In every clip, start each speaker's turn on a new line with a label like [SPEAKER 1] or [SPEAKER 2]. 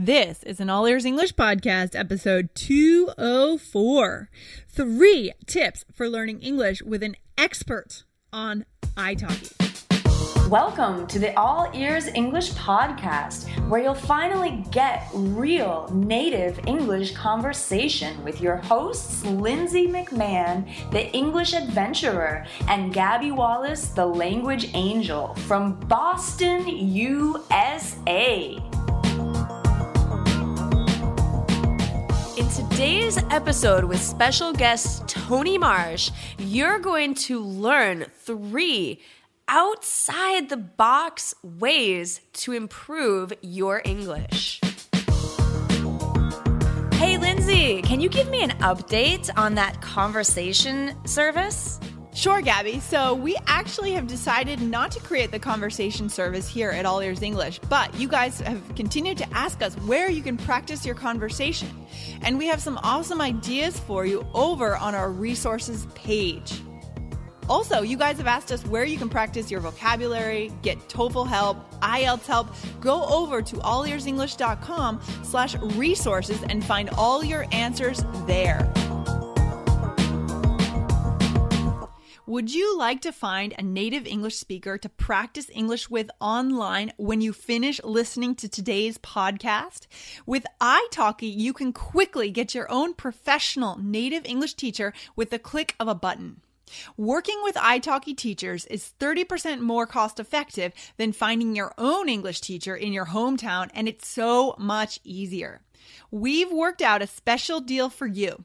[SPEAKER 1] This is an All Ears English Podcast, episode 204. Three tips for learning English with an expert on italki.
[SPEAKER 2] Welcome to the All Ears English Podcast, where you'll finally get real native English conversation with your hosts, Lindsay McMahon, the English adventurer, and Gabby Wallace, the language angel from Boston, USA. In today's episode with special guest Tony Marsh, you're going to learn three outside the box ways to improve your English. Hey, Lindsay, can you give me an update on that conversation service?
[SPEAKER 1] Sure, Gabby. So, we actually have decided not to create the conversation service here at All Ears English, but you guys have continued to ask us where you can practice your conversation. And we have some awesome ideas for you over on our resources page. Also, you guys have asked us where you can practice your vocabulary, get TOEFL help, IELTS help. Go over to allearsenglish.com slash resources and find all your answers there. Would you like to find a native English speaker to practice English with online when you finish listening to today's podcast? With italki, you can quickly get your own professional native English teacher with the click of a button. Working with italki teachers is 30% more cost effective than finding your own English teacher in your hometown, and it's so much easier. We've worked out a special deal for you.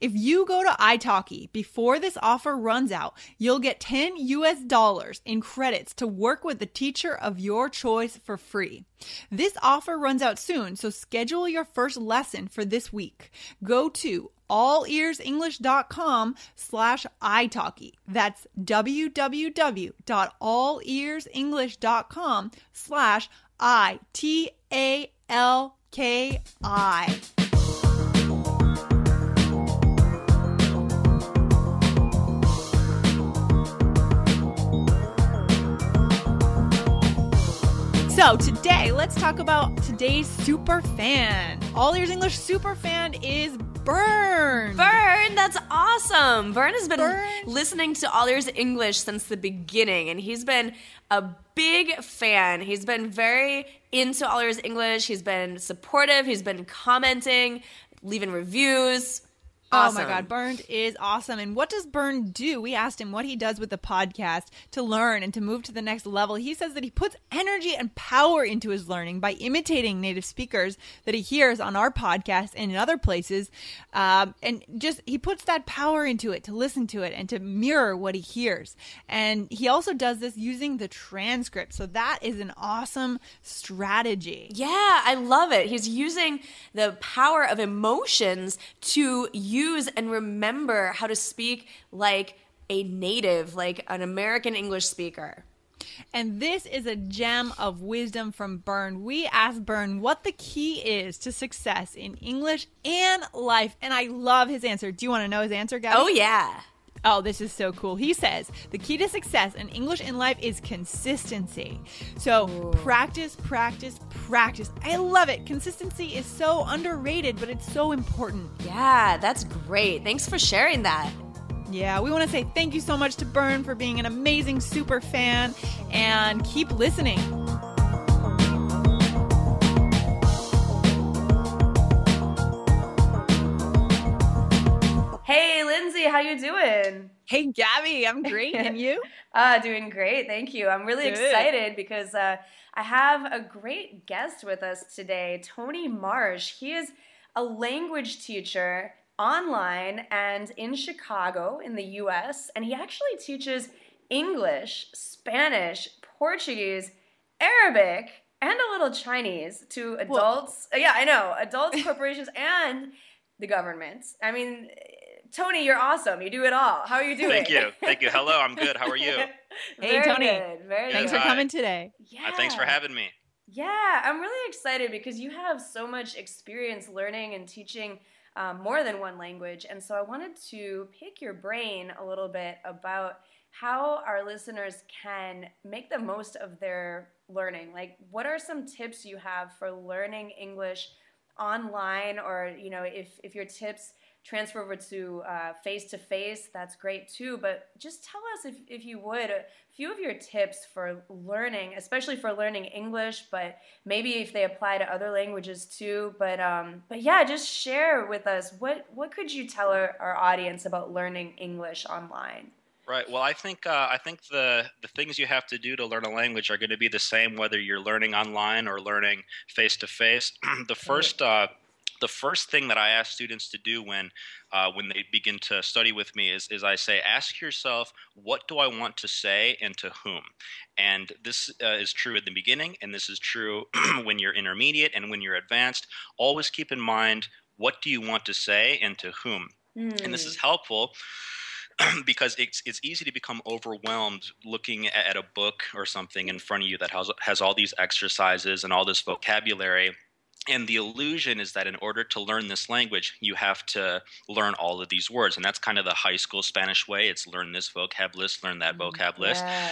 [SPEAKER 1] If you go to italki before this offer runs out, you'll get 10 US dollars in credits to work with the teacher of your choice for free. This offer runs out soon, so schedule your first lesson for this week. Go to allearsenglish.com slash italki. That's www.allearsenglish.com slash I-T-A-L-K-I. So today, let's talk about today's super fan. All Ears English super fan is Burn.
[SPEAKER 2] Burn, that's awesome. Burn has been
[SPEAKER 1] Bern.
[SPEAKER 2] listening to All Ears English since the beginning, and he's been a big fan. He's been very into All Ears English. He's been supportive. He's been commenting, leaving reviews. Awesome.
[SPEAKER 1] Oh my God, Burned is awesome. And what does Bern do? We asked him what he does with the podcast to learn and to move to the next level. He says that he puts energy and power into his learning by imitating native speakers that he hears on our podcast and in other places. Um, and just he puts that power into it to listen to it and to mirror what he hears. And he also does this using the transcript. So that is an awesome strategy.
[SPEAKER 2] Yeah, I love it. He's using the power of emotions to use and remember how to speak like a native, like an American English speaker.
[SPEAKER 1] And this is a gem of wisdom from Bern. We asked Bern what the key is to success in English and life. And I love his answer. Do you want to know his answer, guys?
[SPEAKER 2] Oh, yeah.
[SPEAKER 1] Oh, this is so cool. He says the key to success in English in life is consistency. So practice, practice, practice. I love it. Consistency is so underrated, but it's so important.
[SPEAKER 2] Yeah, that's great. Thanks for sharing that.
[SPEAKER 1] Yeah, we want to say thank you so much to Burn for being an amazing super fan and keep listening.
[SPEAKER 2] You doing?
[SPEAKER 1] Hey, Gabby, I'm great. And you?
[SPEAKER 2] Uh, doing great, thank you. I'm really
[SPEAKER 1] Good.
[SPEAKER 2] excited because uh, I have a great guest with us today, Tony Marsh. He is a language teacher online and in Chicago in the US, and he actually teaches English, Spanish, Portuguese, Arabic, and a little Chinese to adults. Yeah, I know, adults, corporations, and the government. I mean, Tony, you're awesome. You do it all. How are you doing?
[SPEAKER 3] Thank you. Thank you. Hello, I'm good. How are you?
[SPEAKER 1] Hey,
[SPEAKER 2] Very
[SPEAKER 1] Tony.
[SPEAKER 2] good, Very
[SPEAKER 3] Good.
[SPEAKER 1] Thanks for coming today.
[SPEAKER 2] Yeah.
[SPEAKER 3] Uh, thanks for having me.
[SPEAKER 2] Yeah, I'm really excited because you have so much experience learning and teaching um, more than one language. And so I wanted to pick your brain a little bit about how our listeners can make the most of their learning. Like, what are some tips you have for learning English online, or you know, if if your tips transfer over to face to face, that's great too. But just tell us, if, if you would, a few of your tips for learning, especially for learning English, but maybe if they apply to other languages too. But um, but yeah, just share with us what what could you tell our, our audience about learning English online?
[SPEAKER 3] Right. Well, I think uh, I think the the things you have to do to learn a language are going to be the same whether you're learning online or learning face to face. The first uh, the first thing that I ask students to do when uh, when they begin to study with me is, is I say, ask yourself, what do I want to say and to whom? And this uh, is true at the beginning, and this is true when you're intermediate and when you're advanced. Always keep in mind, what do you want to say and to whom? Mm. And this is hmm. helpful because it's it's easy to become overwhelmed looking at a book or something in front of you that has has all these exercises and all this vocabulary and the illusion is that in order to learn this language you have to learn all of these words. And that's kind of the high school spanish way. It's learn this vocab list learn that mm, vocab list. yeah.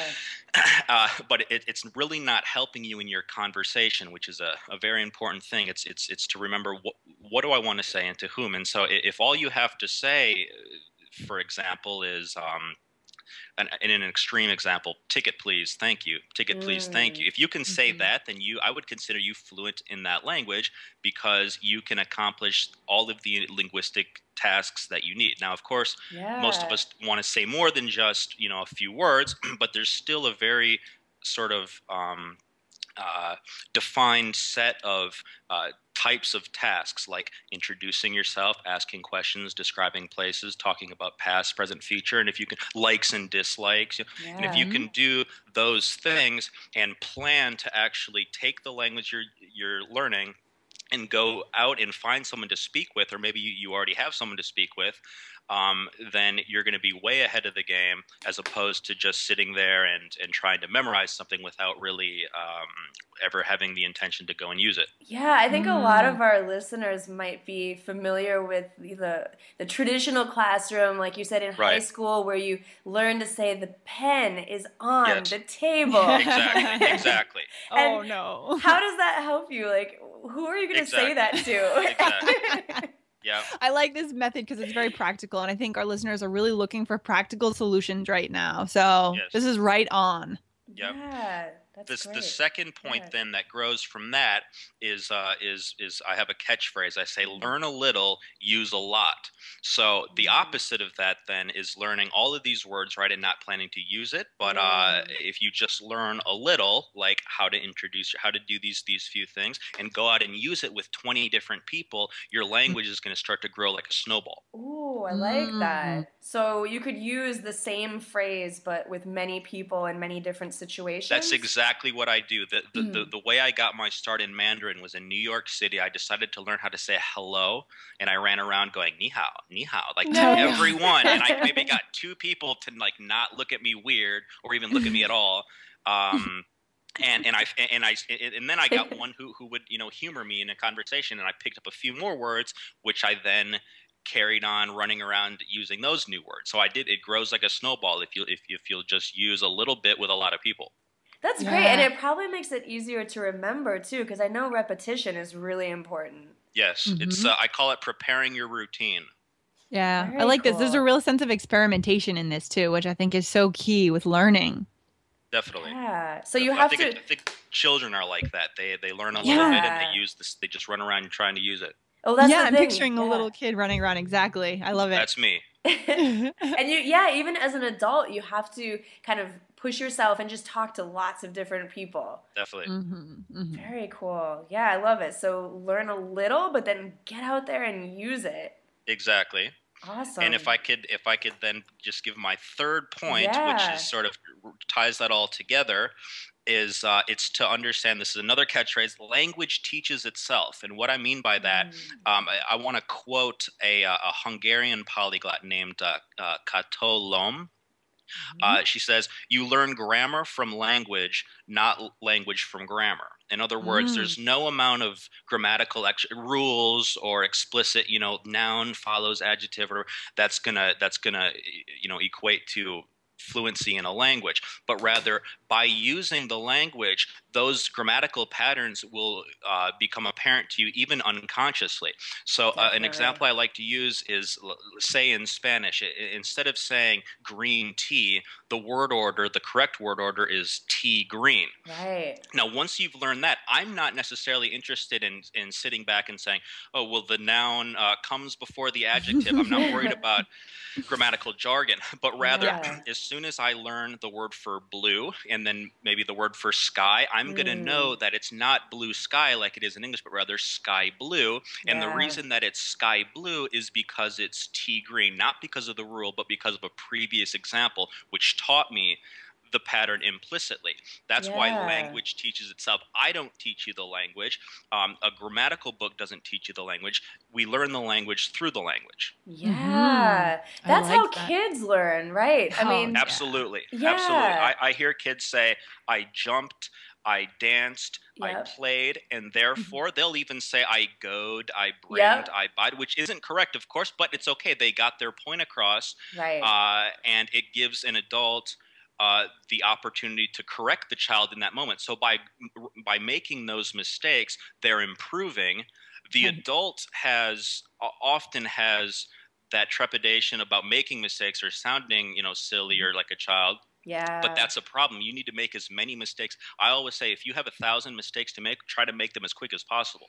[SPEAKER 3] uh, but it, it's really not helping you in your conversation which is a, a very important thing. It's it's it's to remember what, what do i want to say and to whom? And so if all you have to say for example is um, an, in an extreme example, ticket please, thank you, ticket please, mm. thank you. If you can say mm-hmm. that, then you I would consider you fluent in that language because you can accomplish all of the linguistic tasks that you need. Now, of course, yeah. most of us want to say more than just you know a few words, but there's still a very sort of um, uh, defined set of uh, types of tasks like introducing yourself, asking questions, describing places, talking about past, present, future, and if you can likes and dislikes, yeah. and if you can do those things and plan to actually take the language you're you're learning and go out and find someone to speak with, or maybe you, you already have someone to speak with, um, then you're going to be way ahead of the game as opposed to just sitting there and, and trying to memorize something without really um, ever having the intention to go and use it.
[SPEAKER 2] Yeah, I think mm. a lot of mm. our listeners might be familiar with the the traditional classroom, like you said in right. high school, where you learn to say the pen is on yes. the table.
[SPEAKER 3] exactly. Exactly.
[SPEAKER 1] oh no.
[SPEAKER 2] How does that help you? Like, who are you going to exactly. say that to?
[SPEAKER 3] exactly. Yeah.
[SPEAKER 1] I like this method because it's very practical. And I think our listeners are really looking for practical solutions right now. So yes. this is right on.
[SPEAKER 3] Yep. Yeah. That's the, the second point yeah. then that grows from that is uh, is is I have a catchphrase. I say learn a little, use a lot. So the mm-hmm. opposite of that then is learning all of these words right and not planning to use it. But uh, if you just learn a little, like how to introduce, how to do these these few things, and go out and use it with 20 different people, your mm. language is going to start to grow like a snowball.
[SPEAKER 2] Ooh, I like mm. that. So you could use the same phrase but with many people in many different situations.
[SPEAKER 3] That's exactly exactly what I do. The, the, mm. the, the, way I got my start in Mandarin was in New York City. I decided to learn how to say hello, and I ran around going ni hao, ni hao, like no. to everyone. and I maybe got two people to like not look at me weird or even look at me at all. Um, and and I and I and then I got one who who would you know humor me in a conversation, and I picked up a few more words, which I then carried on running around using those new words. So I did. It grows like a snowball if you if if you'll just use a little bit with a lot of people.
[SPEAKER 2] That's yeah. great, and it probably makes it easier to remember too, because I know repetition is really important.
[SPEAKER 3] Yes, mm-hmm. it's uh, I call it preparing your routine.
[SPEAKER 1] Yeah, Very I like cool. this. There's a real sense of experimentation in this too, which I think is so key with learning.
[SPEAKER 3] Definitely.
[SPEAKER 2] Yeah. So you have
[SPEAKER 3] think,
[SPEAKER 2] to.
[SPEAKER 3] I think children are like that. They they learn a little bit and they use this. They just run around trying to use it.
[SPEAKER 1] Oh, that's yeah. I'm picturing yeah. a little kid running around. Exactly. I love it.
[SPEAKER 3] That's me.
[SPEAKER 2] And you, yeah, even as an adult, you have to kind of push yourself and just talk to lots of different people.
[SPEAKER 3] Definitely. Mm-hmm,
[SPEAKER 2] mm-hmm. Very cool. Yeah, I love it. So learn a little, but then get out there and use it.
[SPEAKER 3] Exactly.
[SPEAKER 2] Awesome.
[SPEAKER 3] And if I could, if I could then just give my third point, yeah. which is sort of ties that all together, is uh, it's to understand this is another catchphrase language teaches itself and what i mean by that mm. um, i, I want to quote a, a, hungarian polyglot named uh, uh, Kato Lomb. Uh, mm-hmm. she says, You learn grammar from language, not language from grammar. In other words, mm. there's no amount of grammatical ex- rules or explicit, you know, noun follows adjective, or that's gonna that's gonna you know equate to fluency in a language, but rather by using the language, those grammatical patterns will uh, become apparent to you even unconsciously. So, uh, an example I like to use is say in Spanish, instead of saying green tea, the word order, the correct word order is tea green.
[SPEAKER 2] Right.
[SPEAKER 3] Now, once you've learned that, I'm not necessarily interested in, in sitting back and saying, oh, well, the noun uh, comes before the adjective. I'm not worried about grammatical jargon, but rather, yeah. as soon as I learn the word for blue and then maybe the word for sky, I'm mm. going to know that it's not blue sky like it is in English, but rather sky blue. And yeah. the reason that it's sky blue is because it's tea green, not because of the rule, but because of a previous example, which taught me the pattern implicitly. That's yeah. why language teaches itself. I don't teach you the language. Um, a grammatical book doesn't teach you the language. We learn the language through the language.
[SPEAKER 2] Yeah, mm-hmm. that's like how that. kids learn, right?
[SPEAKER 3] I mean, absolutely, yeah. absolutely. I, I hear kids say, "I jumped." I danced, yep. I played, and mm-hmm. therefore they'll even say I goad, I bringed, yep. I bought, which isn't correct, of course, but it's okay. They got their point across,
[SPEAKER 2] right?
[SPEAKER 3] Uh, and it gives an adult uh, the opportunity to correct the child in that moment. So by by making those mistakes, they're improving. The adult has often has that trepidation about making mistakes or sounding, you know, silly or like a child.
[SPEAKER 2] Yeah.
[SPEAKER 3] But that's a problem. You need to make as many mistakes. I always say if you have a thousand mistakes to make, try to make them as quick as possible.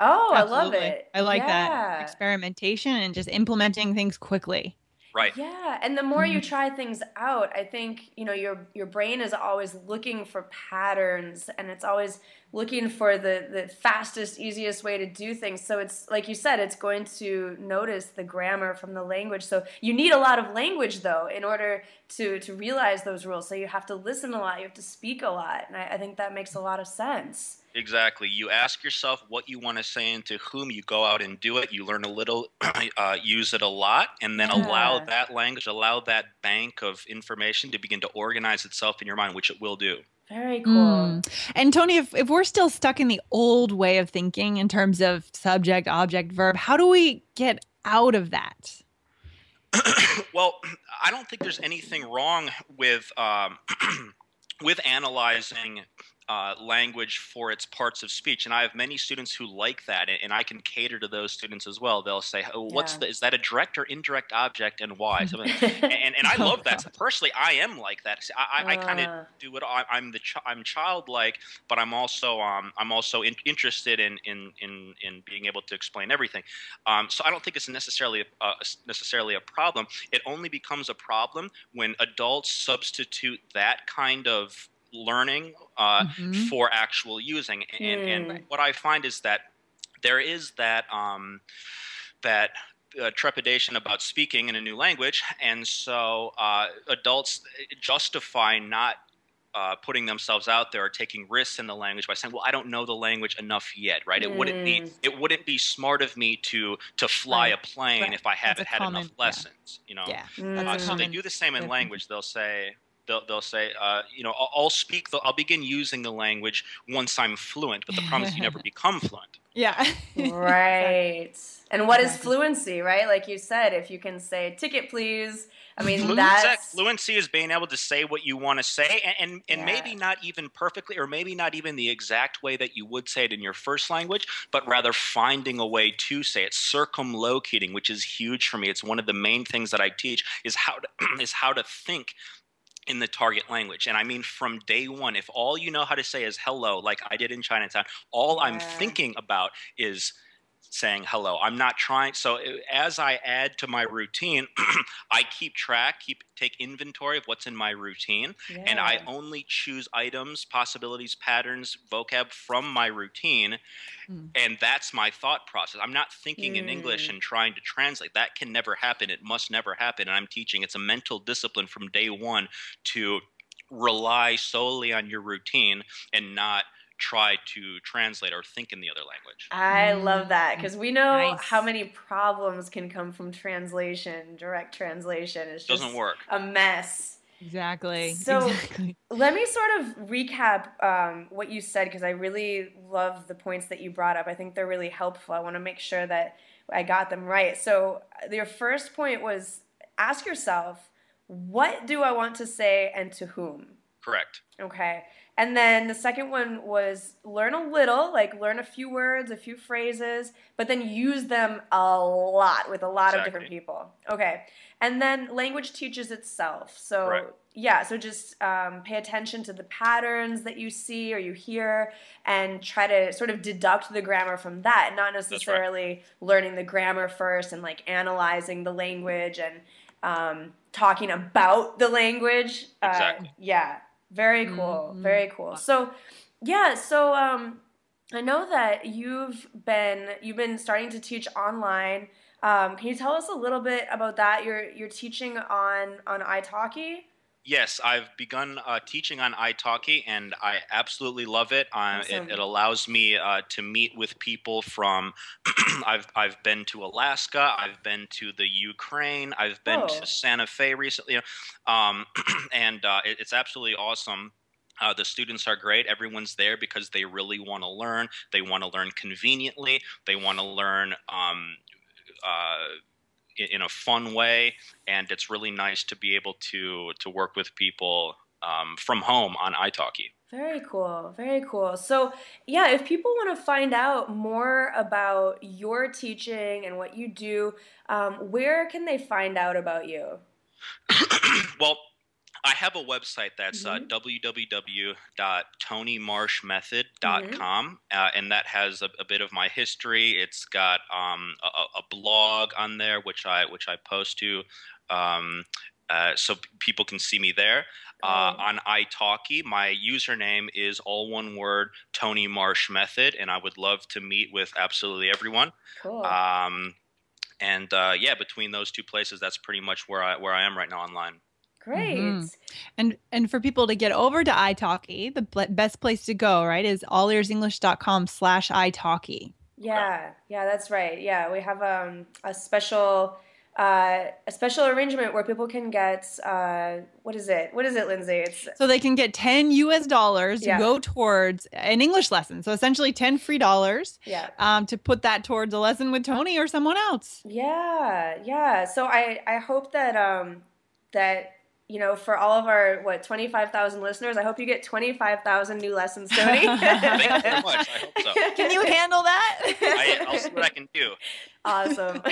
[SPEAKER 2] Oh, Absolutely. I love it.
[SPEAKER 1] I like yeah. that experimentation and just implementing things quickly.
[SPEAKER 3] Right.
[SPEAKER 2] Yeah, and the more you mm-hmm. try things out, I think, you know, your your brain is always looking for patterns and it's always looking for the the fastest easiest way to do things. So it's like you said, it's going to notice the grammar from the language. So you need a lot of language though in order to to realize those rules. So you have to listen a lot, you have to speak a lot. And I, I think that makes a lot of sense.
[SPEAKER 3] Exactly. You ask yourself what you want to say and to whom. You go out and do it. You learn a little, uh, use it a lot, and then yeah. allow that language, allow that bank of information to begin to organize itself in your mind, which it will do.
[SPEAKER 2] Very cool. Mm.
[SPEAKER 1] And Tony, if, if we're still stuck in the old way of thinking in terms of subject, object, verb, how do we get out of that?
[SPEAKER 3] well, I don't think there's anything wrong with um, with analyzing uh, language for its parts of speech. And I have many students who like that, and I can cater to those students as well. They'll say, "Oh, what's yeah. the is that a direct or indirect object, and why?" and, and, and I love that. Personally, I am like that. See, I, I, I kind of uh. do it. I, am the ch- I'm childlike, but I'm also um, I'm also in, interested in, in in in being able to explain everything. Um, so I don't think it's necessarily a, uh, necessarily a problem. It only becomes a problem when adults substitute that kind of learning uh, mm-hmm. for actual using. And, mm. and, what I find is that there is that um, that uh, trepidation about speaking in a new language, and so uh, adults justify not uh, putting themselves out there or taking risks in the language by saying, "Well, I don't know the language enough yet." Right? Mm. It wouldn't be mm. it wouldn't be smart of me to to fly right. a plane right. if I haven't had common, enough lessons.
[SPEAKER 1] Yeah.
[SPEAKER 3] You know.
[SPEAKER 1] Yeah.
[SPEAKER 3] Uh, so they do the same in language. They'll say, they'll, they'll say, uh, you know, I'll, I'll speak, the, I'll begin using the language once I'm fluent, but the problem is you never become fluent.
[SPEAKER 1] Yeah.
[SPEAKER 2] right. And what is fluency, right? Like you said, if you can say ticket, please. I mean, fluency, that's
[SPEAKER 3] fluency is being able to say what you want to say, and and, and yeah. maybe not even perfectly, or maybe not even the exact way that you would say it in your first language, but rather finding a way to say it. Circumlocuting, which is huge for me. It's one of the main things that I teach is how to is how to think in the target language. And I mean, from day one, if all you know how to say is hello, like I did in Chinatown, all yeah. I'm thinking about is saying hello. I'm not trying. So uh, as I add to my routine, I keep track, keep take inventory of what's in my routine, yeah. and I only choose items, possibilities, patterns, vocab from my routine, mm. and that's my thought process. I'm not thinking mm. in English hmm. and trying to translate. That can never happen. It must never happen. And I'm teaching. It's a mental discipline from day one to rely solely on your routine and not try to translate or think in the other language.
[SPEAKER 2] I love that because we know nice. how many problems can come from translation, direct translation. It
[SPEAKER 3] doesn't work.
[SPEAKER 2] A mess.
[SPEAKER 1] Exactly.
[SPEAKER 2] So
[SPEAKER 1] exactly.
[SPEAKER 2] let me sort of recap um, what you said because I really love the points that you brought up. I think they're really helpful. I want to make sure that I got them right. So your first point was ask yourself what do I want to say and to whom?
[SPEAKER 3] Correct.
[SPEAKER 2] Okay. And then the second one was learn a little, like learn a few words, a few phrases, but then use them a lot with a lot
[SPEAKER 3] Exactly.
[SPEAKER 2] of different people. Okay. And then language teaches itself. So,
[SPEAKER 3] Correct.
[SPEAKER 2] yeah, so just um, pay attention to the patterns that you see or you hear and try to sort of deduct the grammar from that, not necessarily learning the grammar first and like analyzing the language and um, talking about the language.
[SPEAKER 3] Exactly.
[SPEAKER 2] Uh, yeah, very cool.
[SPEAKER 1] Mhm.
[SPEAKER 2] Very cool. So, yeah, so um, I know that you've been you've been starting to teach online. Um, can you tell us a little bit about that? You're you're teaching on on italki.
[SPEAKER 3] Yes, I've begun uh, teaching on italki, and I absolutely love it. Uh,
[SPEAKER 2] Awesome.
[SPEAKER 3] it, it allows me uh, to meet with people from. I've I've been to Alaska. I've been to the Ukraine. I've been
[SPEAKER 2] Oh.
[SPEAKER 3] to Santa Fe recently, um, and uh, it, it's absolutely awesome. Uh, the students are great. Everyone's there because they really want to learn. They want to learn conveniently. They want to learn um, uh, in, a fun way, and it's really nice to be able to to work with people um, from home on italki.
[SPEAKER 2] Very cool. Very cool. So, yeah, if people want to find out more about your teaching and what you do, um, where can they find out about you?
[SPEAKER 3] well, I have a website that's uh,
[SPEAKER 2] Mhm.
[SPEAKER 3] www.tonymarshmethod.com, uh, and that has a, a bit of my history. It's got um, a, a blog on there, which I which I post to, um, uh, so p- people can see me there. Uh,
[SPEAKER 2] Cool.
[SPEAKER 3] on italki, my username is all one word, Tony Marsh Method, and I would love to meet with absolutely everyone.
[SPEAKER 2] Cool.
[SPEAKER 3] Um, and uh, yeah, between those two places, that's pretty much where I where I am right now online.
[SPEAKER 2] Great.
[SPEAKER 1] Mhm. And and for people to get over to italki, the ble- best place to go, right, is allearsenglish.com slash italki.
[SPEAKER 2] Yeah, yeah, that's right. Yeah, we have um, a special uh, a special arrangement where people can get uh, what is it? What is it, Lindsay? It's
[SPEAKER 1] So they can get 10 US dollars
[SPEAKER 2] Yeah.
[SPEAKER 1] to go towards an English lesson. So essentially 10 free dollars
[SPEAKER 2] yeah,
[SPEAKER 1] um, to put that towards a lesson with Tony or someone else.
[SPEAKER 2] yeah, yeah. So I I hope that um that you know for all of our what twenty five thousand listeners, I hope you get twenty five thousand new lessons, Tony.
[SPEAKER 3] Thank you very much. I hope so.
[SPEAKER 1] Can you handle that?
[SPEAKER 3] I, I'll see what I can do.
[SPEAKER 2] Awesome.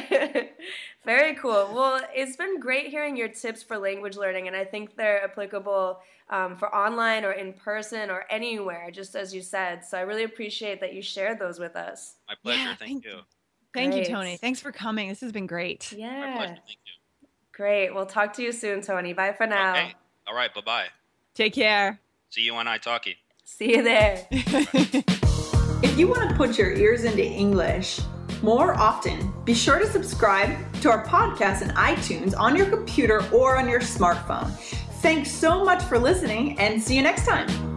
[SPEAKER 2] Very cool. Well, it's been great hearing your tips for language learning, and I think they're applicable um, for online or in person or anywhere, just as you said. So I really appreciate that you shared those with us.
[SPEAKER 3] My pleasure.
[SPEAKER 1] Yeah,
[SPEAKER 3] thank
[SPEAKER 1] thank
[SPEAKER 3] you.
[SPEAKER 1] Thank you, Tony. Thanks for coming. This has been great.
[SPEAKER 3] My
[SPEAKER 2] Yeah.
[SPEAKER 3] pleasure. Thank you.
[SPEAKER 2] Great. We'll talk to you soon, Tony. Bye for now.
[SPEAKER 3] Okay. All right. Bye bye.
[SPEAKER 1] Take care.
[SPEAKER 3] See you on italki.
[SPEAKER 2] See you there.
[SPEAKER 1] If
[SPEAKER 4] you want to put your ears into English more often, be sure to subscribe to our podcast in iTunes on your computer or on your smartphone. Thanks so much for listening and see you next time.